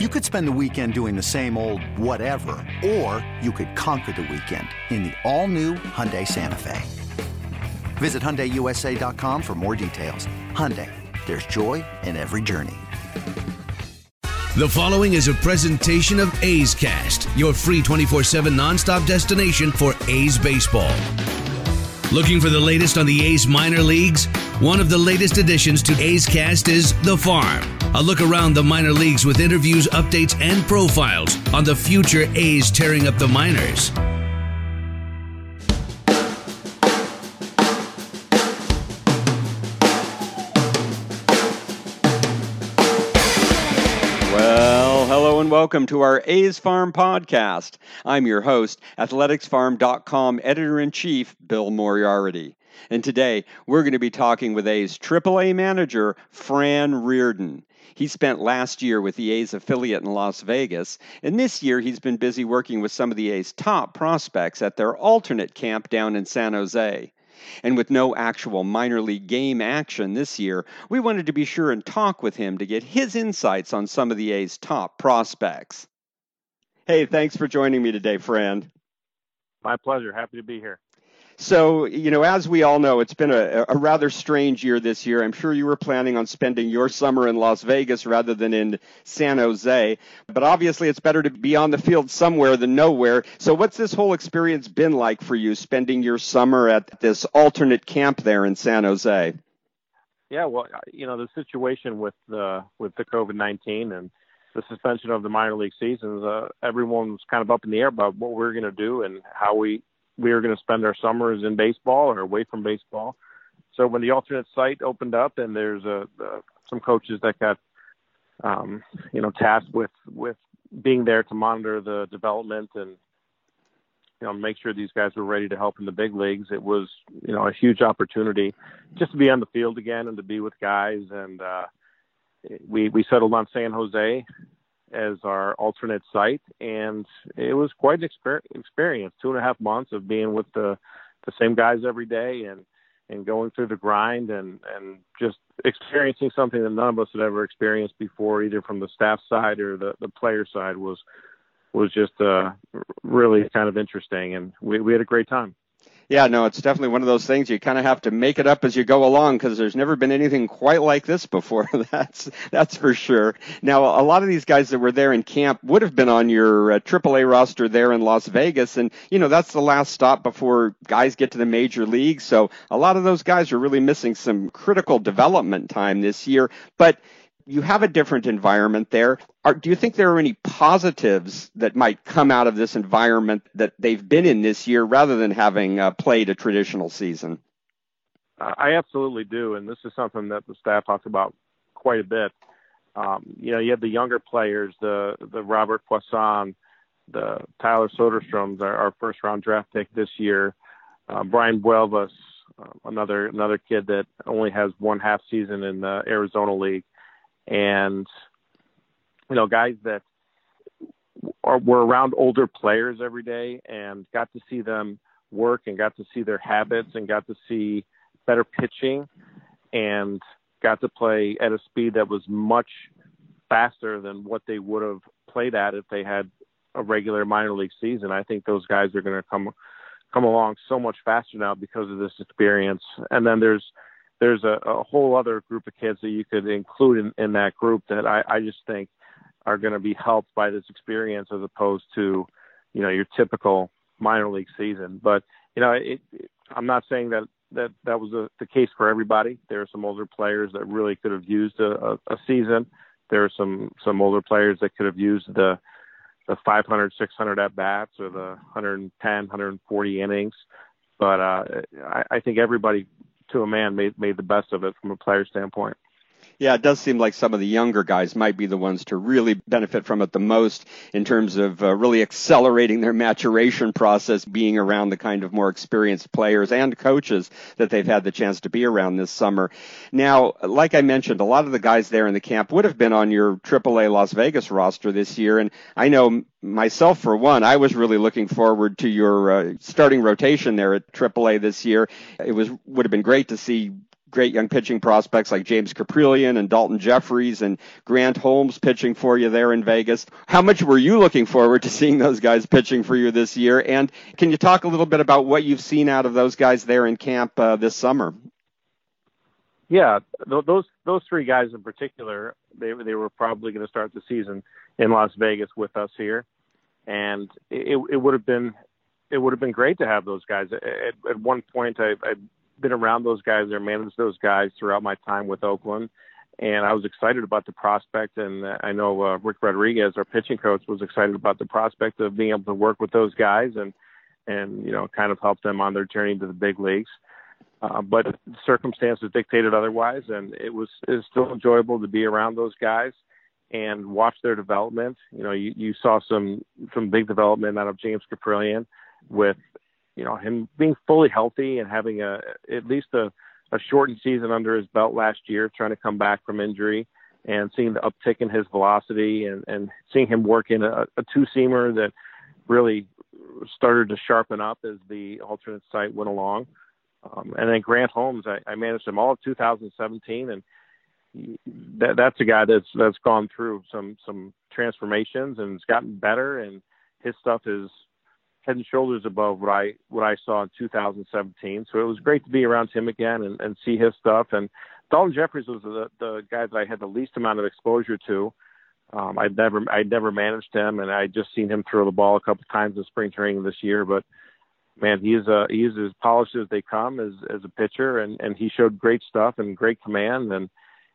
You could spend the weekend doing the same old whatever, or you could conquer the weekend in the all-new Hyundai Santa Fe. Visit HyundaiUSA.com for more details. Hyundai, there's joy in every journey. The following is a presentation of A's Cast, your free 24-7 nonstop destination for A's baseball. Looking for the latest on the A's minor leagues? One of the latest additions to A's Cast is The Farm, a look around the minor leagues with interviews, updates, and profiles on the future A's tearing up the minors. Well, hello and welcome to our A's Farm podcast. I'm your host, athleticsfarm.com editor in chief, Bill Moriarty. And today we're going to be talking with A's AAA manager, Fran Riordan. He spent last year with the A's affiliate in Las Vegas, and this year he's been busy working with some of the A's top prospects at their alternate camp down in San Jose. And with no actual minor league game action this year, we wanted to be sure and talk with him to get his insights on some of the A's top prospects. Hey, thanks for joining me today, Fran. My pleasure. Happy to be here. So, you know, as we all know, it's been a, a, rather strange year this year. I'm sure you were planning on spending your summer in Las Vegas rather than in San Jose. But obviously, it's better to be on the field somewhere than nowhere. So, what's this whole experience been like for you spending your summer at this alternate camp there in San Jose? Yeah, well, you know, the situation with uh, with the COVID 19 and the suspension of the minor league seasons, uh, kind of up in the air about what we we're going to do and how we we were going to spend our summers in baseball or away from baseball. So when the alternate site opened up, and there's a, a some coaches that got um, you know tasked with with being there to monitor the development and you know make sure these guys were ready to help in the big leagues. It was you know a huge opportunity just to be on the field again and to be with guys. And uh, we we settled on San Jose as our alternate site, and it was quite an exper- experience. Two and a half months of being with the the same guys every day, and and going through the grind, and and just experiencing something that none of us had ever experienced before, either from the staff side or the the player side, was was just uh, really kind of interesting, and we we had a great time yeah, no, it's definitely one of those things you kind of have to make it up as you go along because there's never been anything quite like this before. that's that's for sure. Now, a lot of these guys that were there in camp would have been on your uh, AAA roster there in Las Vegas, and you know that's the last stop before guys get to the major leagues. So a lot of those guys are really missing some critical development time this year, but you have a different environment there. Are, do you think there are any positives that might come out of this environment that they've been in this year rather than having uh, played a traditional season? I absolutely do, and this is something that the staff talks about quite a bit. Um, you know, you have the younger players, the the Robert Puason, the Tyler Soderstrom's our, our first round draft pick this year, uh, Brian Buelvas, uh, another another kid that only has one half season in the Arizona League and you know guys that are, were around older players every day and got to see them work and got to see their habits and got to see better pitching and got to play at a speed that was much faster than what they would have played at if they had a regular minor league season. I think those guys are going to come come along so much faster now because of this experience. And then there's there's a, a whole other group of kids that you could include in, in that group that I, I just think are going to be helped by this experience as opposed to, you know, your typical minor league season. But you know, it, it, I'm not saying that that that was a, the case for everybody. There are some older players that really could have used a, a, a season. There are some some older players that could have used the the 500, 600 at bats or the 110, 140 innings. But uh, I, I think everybody to a man made made the best of it from a player standpoint. Yeah, it does seem like some of the younger guys might be the ones to really benefit from it the most in terms of uh, really accelerating their maturation process, being around the kind of more experienced players and coaches that they've had the chance to be around this summer. Now, like I mentioned, a lot of the guys there in the camp would have been on your AAA Las Vegas roster this year, and I know myself for one, I was really looking forward to your uh, starting rotation there at AAA this year. It was would have been great to see great young pitching prospects like James Kaprielian and Daulton Jefferies and Grant Holmes pitching for you there in Vegas. How much were you looking forward to seeing those guys pitching for you this year? And can you talk a little bit about what you've seen out of those guys there in camp uh, this summer? Yeah, those those three guys in particular, they they were probably going to start the season in Las Vegas with us here, and it it would have been it would have been great to have those guys. At, at one point, I, I've been around those guys or managed those guys throughout my time with Oakland, and I was excited about the prospect. And I know uh, Rick Rodriguez, our pitching coach, was excited about the prospect of being able to work with those guys and and you know kind of help them on their journey to the big leagues. Uh, but circumstances dictated otherwise, and it was it was still enjoyable to be around those guys and watch their development. You know, you, you saw some some big development out of James Kaprielian with you know him being fully healthy and having a at least a, a shortened season under his belt last year, trying to come back from injury and seeing the uptick in his velocity and and seeing him work in a, a two seamer that really started to sharpen up as the alternate site went along. Um, and then Grant Holmes, I, I managed him all of 2017, and he, that, that's a guy that's that's gone through some some transformations and it's gotten better, and his stuff is head and shoulders above what I what I saw in 2017. So it was great to be around him again and, and see his stuff. And Daulton Jefferies was the the guy that I had the least amount of exposure to. Um, I'd never I'd never managed him, and I'd just seen him throw the ball a couple times in spring training this year, but man, he's uh he's as polished as they come as as a pitcher, and and he showed great stuff and great command, and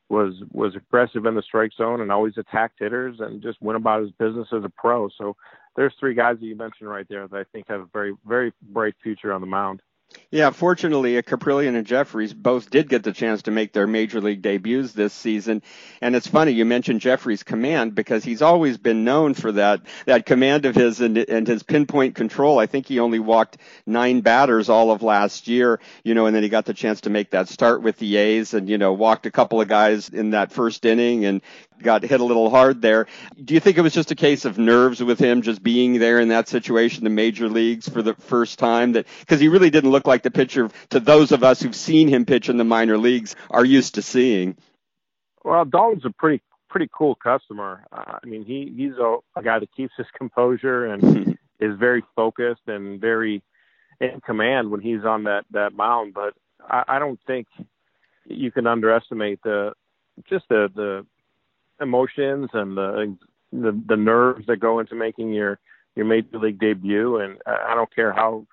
was was aggressive in the strike zone and always attacked hitters and just went about his business as a pro. So there's three guys that you mentioned right there that I think have a very very bright future on the mound. Yeah, fortunately, Kaprielian and Jefferies both did get the chance to make their major league debuts this season. And it's funny you mentioned Jefferies' command because he's always been known for that that command of his and, and his pinpoint control. I think he only walked nine batters all of last year, you know, and then he got the chance to make that start with the A's and you know walked a couple of guys in that first inning and got hit a little hard there. Do you think it was just a case of nerves with him just being there in that situation, the major leagues for the first time? That because he really didn't look like the pitcher to those of us who've seen him pitch in the minor leagues are used to seeing. Well, Daulton's a pretty pretty cool customer. Uh, I mean, he he's a, a guy that keeps his composure and is very focused and very in command when he's on that that mound. But I, I don't think you can underestimate the just the the emotions and the the, the nerves that go into making your your major league debut. And I don't care how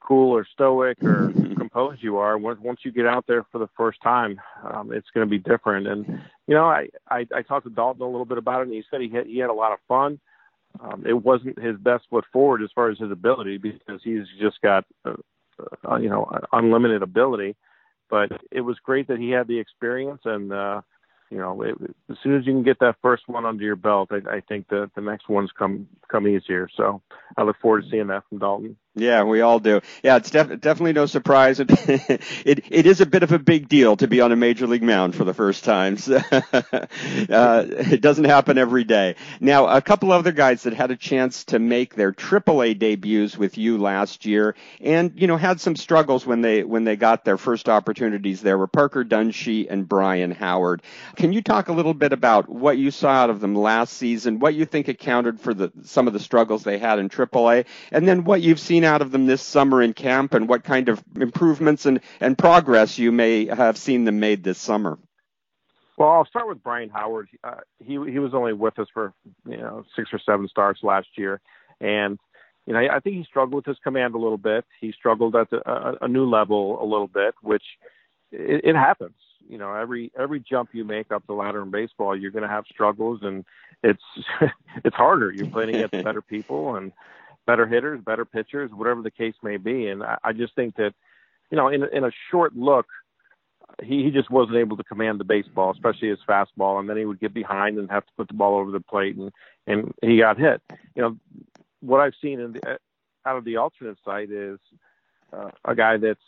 cool or stoic or composed you are. Once once you get out there for the first time, um, it's going to be different. And you know, I, I I talked to Daulton a little bit about it, and he said he had he had a lot of fun. Um, it wasn't his best foot forward as far as his ability because he's just got uh, uh, you know unlimited ability. But it was great that he had the experience and. uh you know, it, as soon as you can get that first one under your belt, I, I think that the next ones come come easier. So I look forward to seeing that from Daulton. Yeah, we all do. Yeah, it's def- definitely no surprise. It, it it is a bit of a big deal to be on a major league mound for the first time. So, uh, it doesn't happen every day. Now, a couple other guys that had a chance to make their AAA debuts with you last year, and you know had some struggles when they when they got their first opportunities. There were Parker Dunshee and Brian Howard. Can you talk a little bit about what you saw out of them last season? What you think accounted for the some of the struggles they had in AAA, and then what you've seen out of them this summer in camp and what kind of improvements and, and progress you may have seen them made this summer. Well, I'll start with Brian Howard. Uh, he he was only with us for you know six or seven starts last year, and you know I think he struggled with his command a little bit. He struggled at the, a, a new level a little bit, which it, it happens. You know, every every jump you make up the ladder in baseball, you're going to have struggles, and it's it's harder. You're playing against better people, and better hitters, better pitchers, whatever the case may be. And I, I just think that, you know, in in a short look, he, he just wasn't able to command the baseball, especially his fastball, and then he would get behind and have to put the ball over the plate, and and he got hit. You know, what I've seen in the, out of the alternate site is uh, a guy that's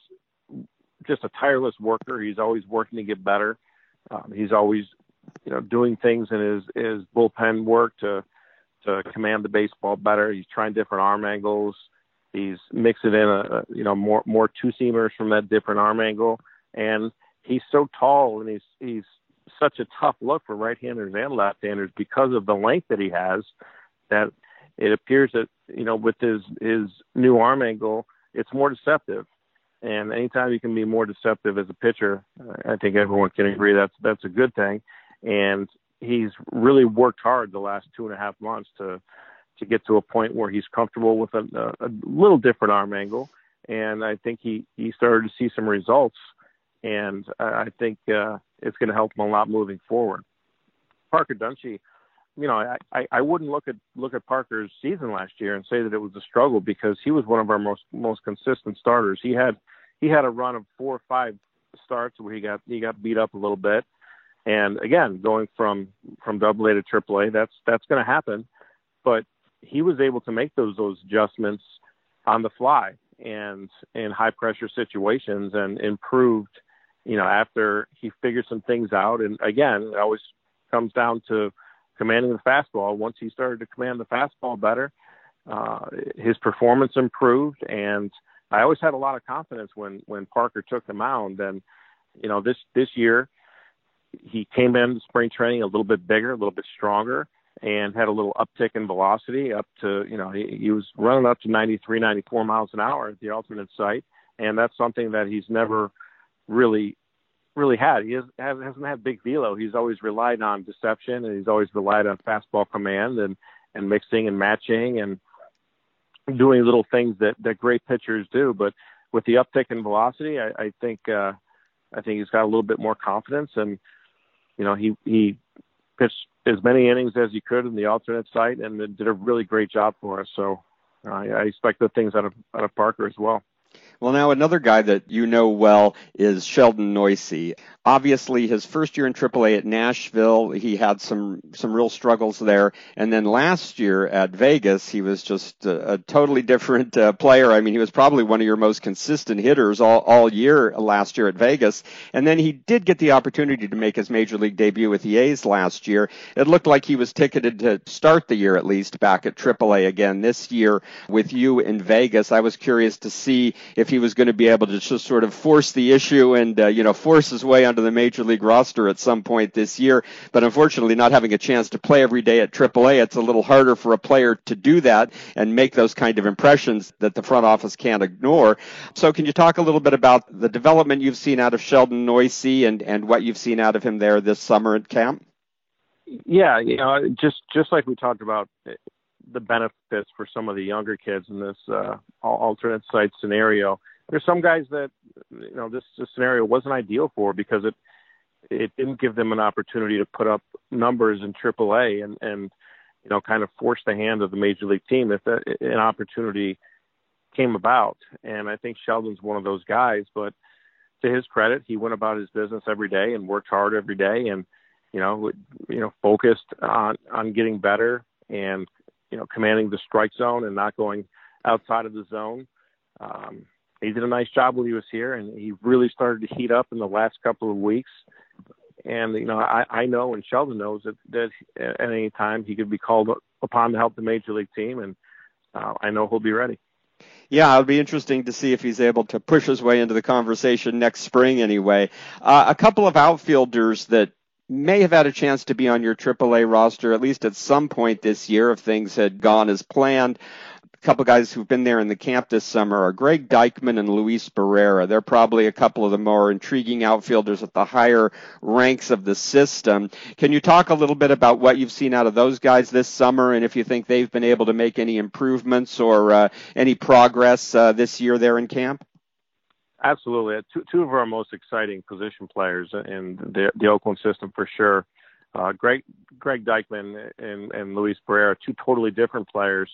just a tireless worker. He's always working to get better. Um, he's always, you know, doing things in his his bullpen work to to command the baseball better. He's trying different arm angles. He's mixing in a, you know more more two seamers from that different arm angle, and he's so tall and he's he's such a tough look for right-handers and left-handers because of the length that he has. That it appears that you know with his his new arm angle, it's more deceptive. And anytime you can be more deceptive as a pitcher, I think everyone can agree that's that's a good thing. And he's really worked hard the last two and a half months to to get to a point where he's comfortable with a, a little different arm angle. And I think he he started to see some results, and I think uh, it's going to help him a lot moving forward. Parker Dunshee, you know, I, I, I wouldn't look at look at Parker's season last year and say that it was a struggle because he was one of our most most consistent starters. He had he had a run of four or five starts where he got he got beat up a little bit, and again going from from Double A to Triple A, that's that's going to happen, but he was able to make those those adjustments on the fly and in high pressure situations and improved you know after he figured some things out and again it always comes down to commanding the fastball. Once he started to command the fastball better, uh, his performance improved, and I always had a lot of confidence when when Parker took the mound. And you know, this this year he came into spring training a little bit bigger, a little bit stronger, and had a little uptick in velocity up to you know he, he was running up to 93, 94 miles an hour at the alternate site, and that's something that he's never really really had. He has, hasn't had big velo. He's always relied on deception, and he's always relied on fastball command and and mixing and matching and doing little things that that great pitchers do. But with the uptick in velocity, I, I think uh, I think he's got a little bit more confidence, and you know he he pitched as many innings as he could in the alternate site, and did a really great job for us. So uh, I expect good things out of out of Parker as well. Well, now another guy that you know well is Sheldon Neuse. Obviously, his first year in AAA at Nashville, he had some some real struggles there, and then last year at Vegas, he was just a, a totally different uh, player. I mean, he was probably one of your most consistent hitters all all year last year at Vegas, and then he did get the opportunity to make his major league debut with the A's last year. It looked like he was ticketed to start the year at least back at AAA again this year with you in Vegas. I was curious to see if he was going to be able to just sort of force the issue and uh, you know force his way onto the major league roster at some point this year. But unfortunately, not having a chance to play every day at AAA, it's a little harder for a player to do that and make those kind of impressions that the front office can't ignore. So, can you talk a little bit about the development you've seen out of Sheldon Neuse and and what you've seen out of him there this summer at camp? Yeah, you know, just just like we talked about the benefits for some of the younger kids in this uh, alternate site scenario. There's some guys that you know this, this scenario wasn't ideal for because it it didn't give them an opportunity to put up numbers in AAA and and you know kind of force the hand of the major league team if that, an opportunity came about. And I think Sheldon's one of those guys. But to his credit, he went about his business every day and worked hard every day and you know you know focused on on getting better and you know, commanding the strike zone and not going outside of the zone. Um, he did a nice job when he was here, and he really started to heat up in the last couple of weeks. And you know, I, I know, and Sheldon knows that that at any time he could be called upon to help the major league team, and uh, I know he'll be ready. Yeah, it'll be interesting to see if he's able to push his way into the conversation next spring. Anyway, uh, a couple of outfielders that may have had a chance to be on your AAA roster at least at some point this year if things had gone as planned. A couple guys who've been there in the camp this summer are Greg Deichmann and Luis Barrera. They're probably a couple of the more intriguing outfielders at the higher ranks of the system. Can you talk a little bit about what you've seen out of those guys this summer and if you think they've been able to make any improvements or uh, any progress uh, this year there in camp? Absolutely, two two of our most exciting position players in the the Oakland system for sure. Uh, Greg Greg Deichmann and and Luis Barrera, two totally different players,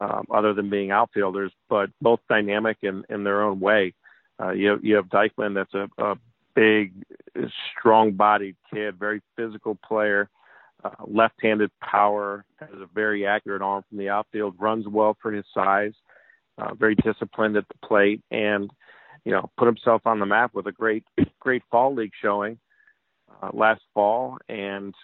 um, other than being outfielders, but both dynamic in in their own way. Uh, you have, you have Deichmann, that's a, a big, strong-bodied kid, very physical player, uh, left-handed power, has a very accurate arm from the outfield, runs well for his size, uh, very disciplined at the plate, and you know, put himself on the map with a great, great fall league showing uh, last fall, and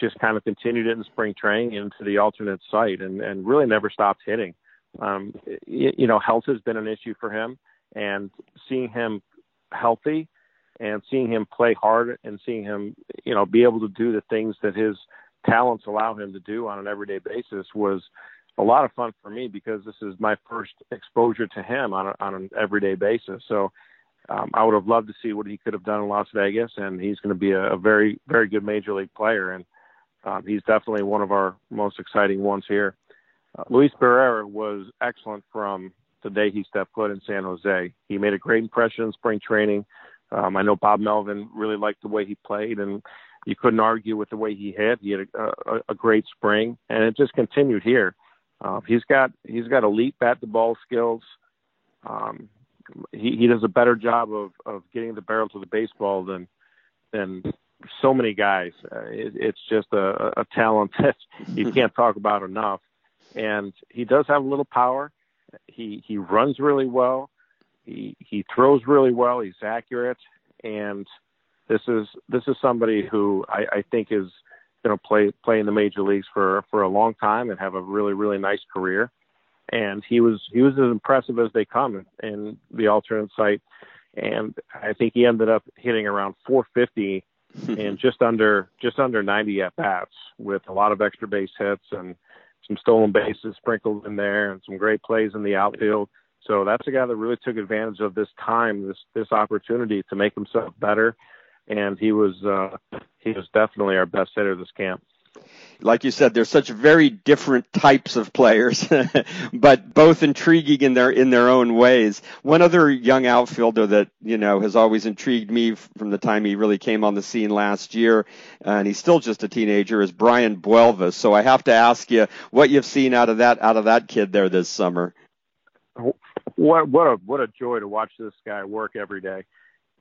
just kind of continued it in spring training into the alternate site, and and really never stopped hitting. Um, you, you know, health has been an issue for him, and seeing him healthy and seeing him play hard and seeing him, you know, be able to do the things that his talents allow him to do on an everyday basis was a lot of fun for me because this is my first exposure to him on a, on an everyday basis. So um, I would have loved to see what he could have done in Las Vegas, and he's going to be a, a very very good major league player, and um, he's definitely one of our most exciting ones here. Uh, Luis Barrera was excellent from the day he stepped foot in San Jose. He made a great impression in spring training. Um, I know Bob Melvin really liked the way he played, and you couldn't argue with the way he hit. He had a, a, a great spring, and it just continued here. Uh, he's got he's got elite bat to ball skills. Um, he he does a better job of of getting the barrel to the baseball than than so many guys. Uh, it, it's just a, a talent that you can't talk about enough. And he does have a little power. He he runs really well. He he throws really well. He's accurate, and this is this is somebody who I, I think is going to play play in the major leagues for for a long time and have a really really nice career. And he was he was as impressive as they come in, in the alternate site, and I think he ended up hitting around 450 and just under just under 90 at bats with a lot of extra base hits and some stolen bases sprinkled in there and some great plays in the outfield. So that's a guy that really took advantage of this time, this this opportunity to make himself better and he was uh, he was definitely our best hitter this camp. Like you said, there's such very different types of players, but both intriguing in their in their own ways. One other young outfielder that you know has always intrigued me from the time he really came on the scene last year, and he's still just a teenager, is Brian Buelvas. So I have to ask you what you've seen out of that out of that kid there this summer. What what a what a joy to watch this guy work every day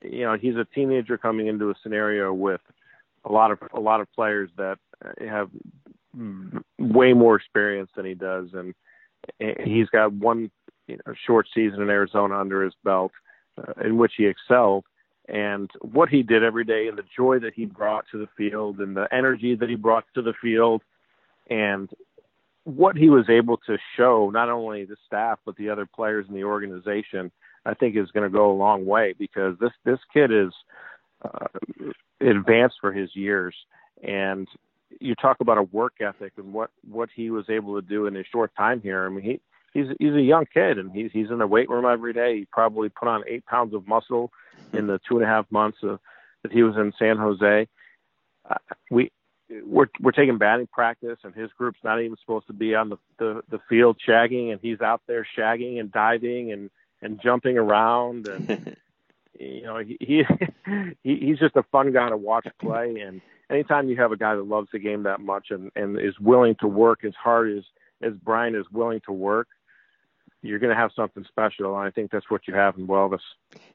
you know he's a teenager coming into a scenario with a lot of a lot of players that have way more experience than he does, and he's got one you know, short season in Arizona under his belt, uh, in which he excelled. And what he did every day, and the joy that he brought to the field, and the energy that he brought to the field, and what he was able to show not only the staff but the other players in the organization I think is going to go a long way because this this kid is uh, advanced for his years, and you talk about a work ethic and what what he was able to do in a short time here. I mean, he he's he's a young kid and he's he's in the weight room every day. He probably put on eight pounds of muscle in the two and a half months of, that he was in San Jose. Uh, we we're we're taking batting practice and his group's not even supposed to be on the, the the field shagging and he's out there shagging and diving and and jumping around and you know he, he he he's just a fun guy to watch play and anytime you have a guy that loves the game that much and and is willing to work as hard as as Brian is willing to work you're going to have something special. And I think that's what you have in Buelvas.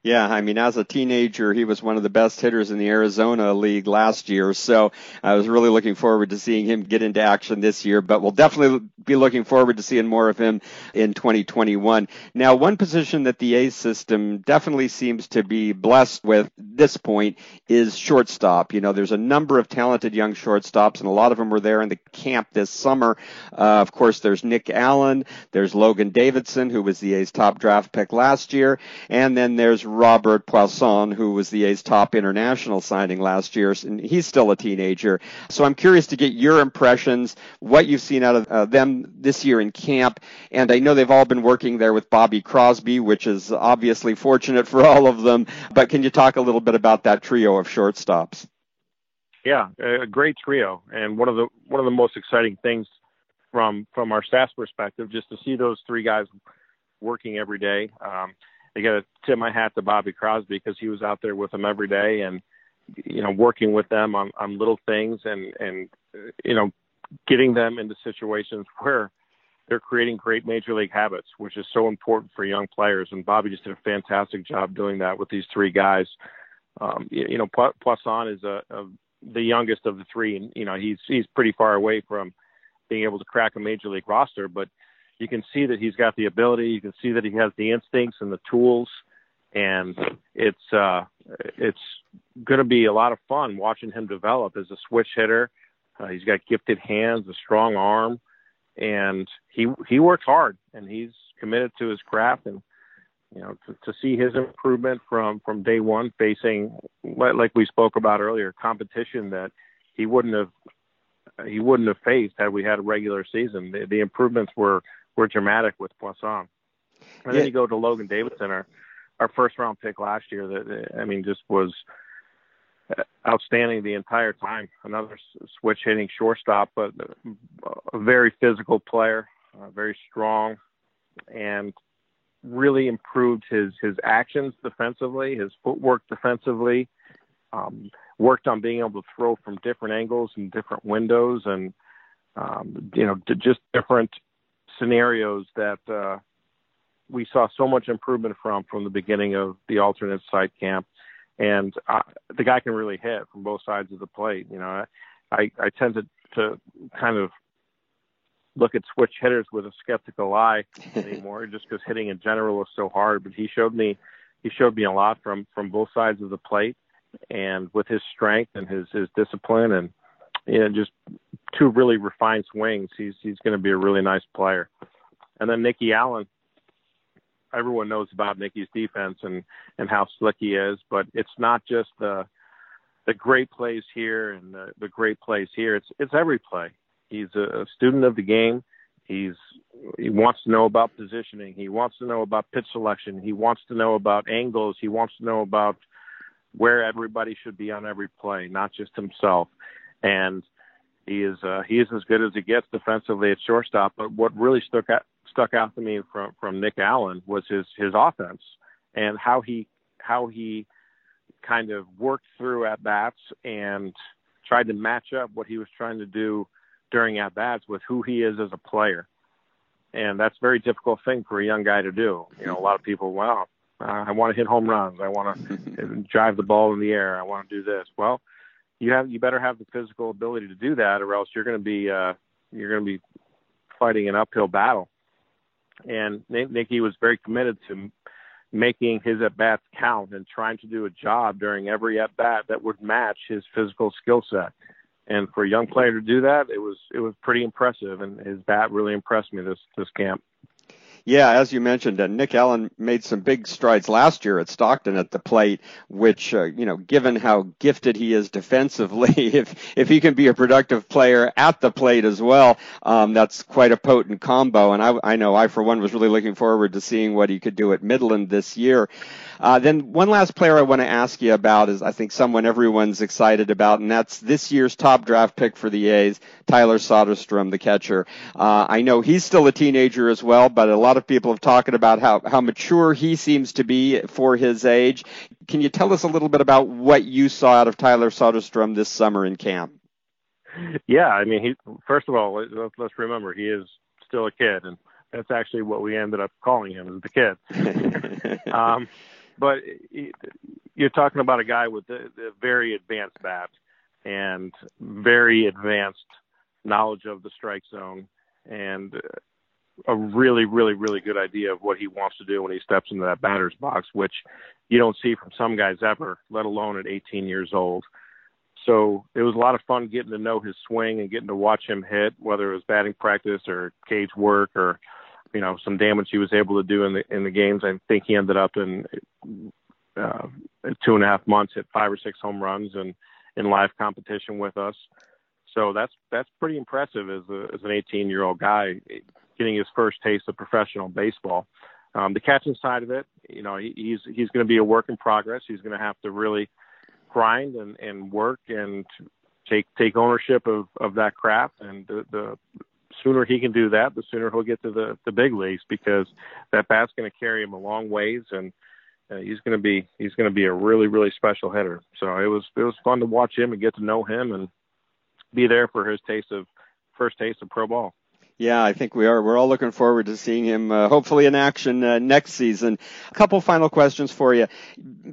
Yeah, I mean, as a teenager, he was one of the best hitters in the Arizona League last year. So I was really looking forward to seeing him get into action this year. But we'll definitely be looking forward to seeing more of him in 2021. Now, one position that the A's system definitely seems to be blessed with this point is shortstop. You know, there's a number of talented young shortstops, and a lot of them were there in the camp this summer. Uh, of course, there's Nick Allen, there's Logan Davidson who was the A's top draft pick last year, and then there's Robert Puason, who was the A's top international signing last year, and he's still a teenager. So I'm curious to get your impressions, what you've seen out of uh, them this year in camp, and I know they've all been working there with Bobby Crosby, which is obviously fortunate for all of them. But can you talk a little bit about that trio of shortstops? Yeah, a great trio, and one of the one of the most exciting things from from our staff's perspective, just to see those three guys working every day. Um, I got to tip my hat to Bobby Crosby because he was out there with them every day and you know working with them on on little things and and you know getting them into situations where they're creating great major league habits, which is so important for young players. And Bobby just did a fantastic job doing that with these three guys. Um, you, you know, Puason is a, a the youngest of the three, and you know he's he's pretty far away from being able to crack a major league roster, but you can see that he's got the ability. You can see that he has the instincts and the tools, and it's uh, it's going to be a lot of fun watching him develop as a switch hitter. Uh, he's got gifted hands, a strong arm, and he he works hard and he's committed to his craft. And You know, to, to see his improvement from from day one, facing like we spoke about earlier, competition that he wouldn't have he wouldn't have faced had we had a regular season. The, the improvements were were dramatic with Puason. And yeah. then you go to Logan Davidson, our our first round pick last year. That I mean, just was outstanding the entire time. Another switch hitting shortstop, but a very physical player, uh, very strong, and really improved his his actions defensively, his footwork defensively. Um, worked on being able to throw from different angles and different windows, and um, you know, just different scenarios that uh, we saw so much improvement from from the beginning of the alternate site camp. And uh, the guy can really hit from both sides of the plate. You know, I I tend to to kind of look at switch hitters with a skeptical eye anymore, just because hitting in general is so hard. But he showed me he showed me a lot from from both sides of the plate, and with his strength and his his discipline and you know just two really refined swings, he's he's going to be a really nice player. And then Nicky Allen, everyone knows about Nicky's defense and and how slick he is, but it's not just the the great plays here and the, the great plays here. It's it's every play. He's a student of the game. He's he wants to know about positioning. He wants to know about pitch selection. He wants to know about angles. He wants to know about where everybody should be on every play, not just himself. And he is uh, he is as good as he gets defensively at shortstop. But what really stuck out stuck out to me from from Nick Allen was his his offense and how he how he kind of worked through at bats and tried to match up what he was trying to do during at bats with who he is as a player. And that's a very difficult thing for a young guy to do. You know, a lot of people, wow, uh, I want to hit home runs. I want to drive the ball in the air. I want to do this. Well, you have you better have the physical ability to do that, or else you're going to be uh, you're going to be fighting an uphill battle. And Nicky was very committed to making his at bats count and trying to do a job during every at bat that would match his physical skill set and for a young player to do that, it was it was pretty impressive, and his bat really impressed me this this camp. Yeah, as you mentioned, uh, Nick Allen made some big strides last year at Stockton at the plate, which, uh, you know, given how gifted he is defensively, if if he can be a productive player at the plate as well, um, that's quite a potent combo. And I, I know I, for one, was really looking forward to seeing what he could do at Midland this year. Uh, then one last player I want to ask you about is I think someone everyone's excited about, and that's this year's top draft pick for the A's, Tyler Soderstrom, the catcher. Uh, I know he's still a teenager as well, but a lot of people have talked about how, how mature he seems to be for his age. Can you tell us a little bit about what you saw out of Tyler Soderstrom this summer in camp? Yeah, I mean, he first of all, let's remember he is still a kid, and that's actually what we ended up calling him is the kid. um, but you're talking about a guy with a, a very advanced bat and very advanced knowledge of the strike zone and a really, really, really good idea of what he wants to do when he steps into that batter's box, which you don't see from some guys ever, let alone at 18 years old. So it was a lot of fun getting to know his swing and getting to watch him hit, whether it was batting practice or cage work or you know some damage he was able to do in the in the games. I think he ended up in uh, two and a half months, hit five or six home runs, and in live competition with us. So that's that's pretty impressive as a, as an 18 year old guy getting his first taste of professional baseball. Um, the catching side of it, you know, he, he's he's going to be a work in progress. He's going to have to really grind and, and work and take take ownership of, of that craft. And the, the sooner he can do that, the sooner he'll get to the, the big leagues because that bat's going to carry him a long ways and uh, he's going to be he's going to be a really really special hitter. So it was it was fun to watch him and get to know him and be there for his taste of first taste of pro ball. Yeah, I think we are. We're all looking forward to seeing him, uh, hopefully in action uh, next season. A couple final questions for you.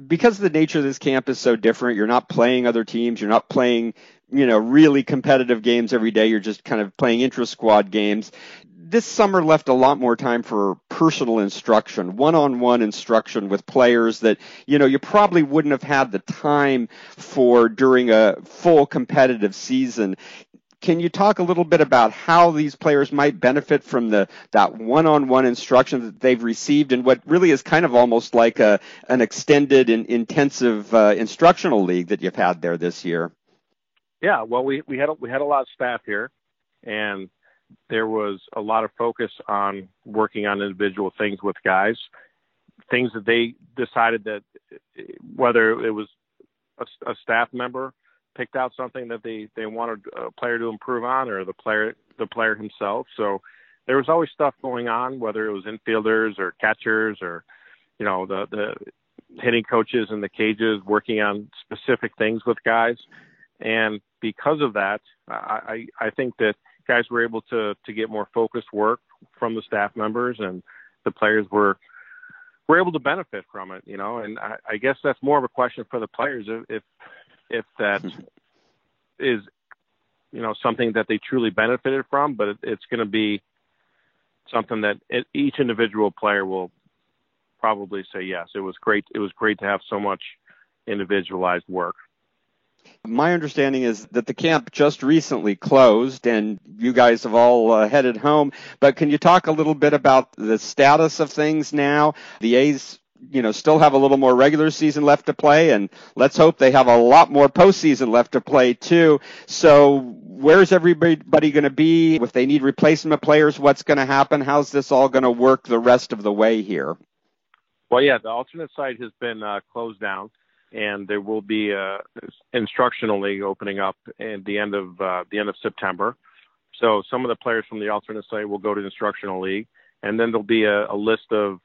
Because the nature of this camp is so different, you're not playing other teams, you're not playing you know, really competitive games every day. You're just kind of playing intra squad games. This summer left a lot more time for personal instruction, one-on-one instruction with players that, you know, you probably wouldn't have had the time for during a full competitive season. Can you talk a little bit about how these players might benefit from the that one-on-one instruction that they've received and what really is kind of almost like a an extended and intensive uh, instructional league that you've had there this year? Yeah, well, we we had a, we had a lot of staff here, and there was a lot of focus on working on individual things with guys, things that they decided that whether it was a, a staff member picked out something that they they wanted a player to improve on, or the player the player himself. So there was always stuff going on, whether it was infielders or catchers or you know the the hitting coaches in the cages working on specific things with guys. And because of that, I, I think that guys were able to to get more focused work from the staff members, and the players were were able to benefit from it. You know, and I, I guess that's more of a question for the players if if, if that is you know something that they truly benefited from, but it, it's going to be something that it, each individual player will probably say yes. It was great. It was great to have so much individualized work. My understanding is that the camp just recently closed and you guys have all uh, headed home. But can you talk a little bit about the status of things now? The A's, you know, still have a little more regular season left to play, and let's hope they have a lot more postseason left to play too. So where's everybody going to be? If they need replacement players, what's going to happen? How's this all going to work the rest of the way here? Well, yeah, the alternate site has been uh, closed down and there will be a instructional league opening up at the end of uh, the end of September. So some of the players from the alternate site will go to the instructional league, and then there'll be a, a list of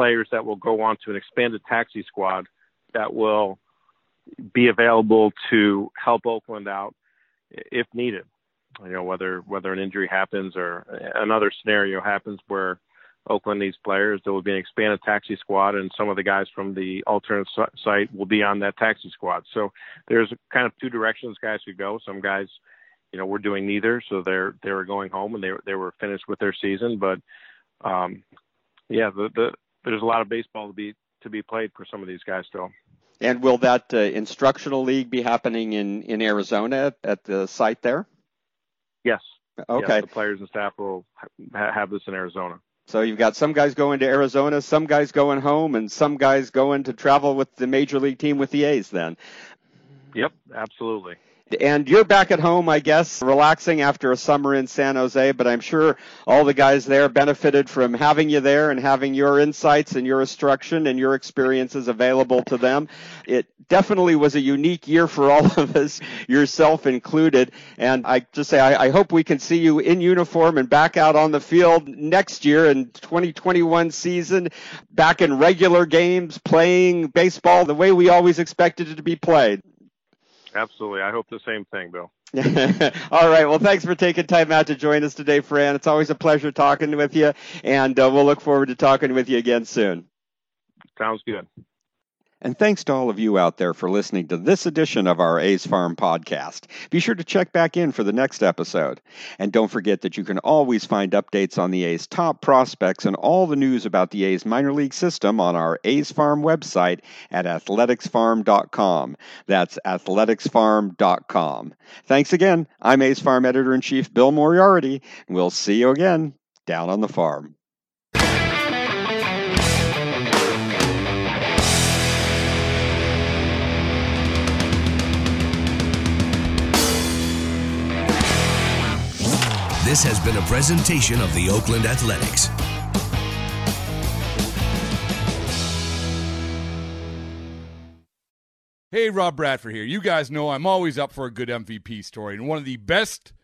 players that will go on to an expanded taxi squad that will be available to help Oakland out if needed. You know whether whether an injury happens or another scenario happens where Oakland needs players. There will be an expanded taxi squad, and some of the guys from the alternate site will be on that taxi squad. So there's kind of two directions guys could go. Some guys, you know, we're doing neither, so they're they were going home and they they were finished with their season. But um, yeah, the, the there's a lot of baseball to be to be played for some of these guys still. And will that uh, instructional league be happening in in Arizona at the site there? Yes. Okay. Yes, the players and staff will ha- have this in Arizona. So you've got some guys going to Arizona, some guys going home, and some guys going to travel with the major league team with the A's then. Yep, absolutely. And you're back at home, I guess, relaxing after a summer in San Jose, but I'm sure all the guys there benefited from having you there and having your insights and your instruction and your experiences available to them. It definitely was a unique year for all of us, yourself included. And I just say, I, I hope we can see you in uniform and back out on the field next year in 2021 season, back in regular games, playing baseball the way we always expected it to be played. Absolutely. I hope the same thing, Bill. All right. Well, thanks for taking time out to join us today, Fran. It's always a pleasure talking with you, and uh, we'll look forward to talking with you again soon. Sounds good. And thanks to all of you out there for listening to this edition of our A's Farm podcast. Be sure to check back in for the next episode. And don't forget that you can always find updates on the A's top prospects and all the news about the A's minor league system on our A's Farm website at athleticsfarm.com. That's athleticsfarm.com. Thanks again. I'm A's Farm Editor in Chief Bill Moriarty, and we'll see you again down on the farm. This has been a presentation of the Oakland Athletics. Hey, Rob Bradford here. You guys know I'm always up for a good MVP story, and one of the best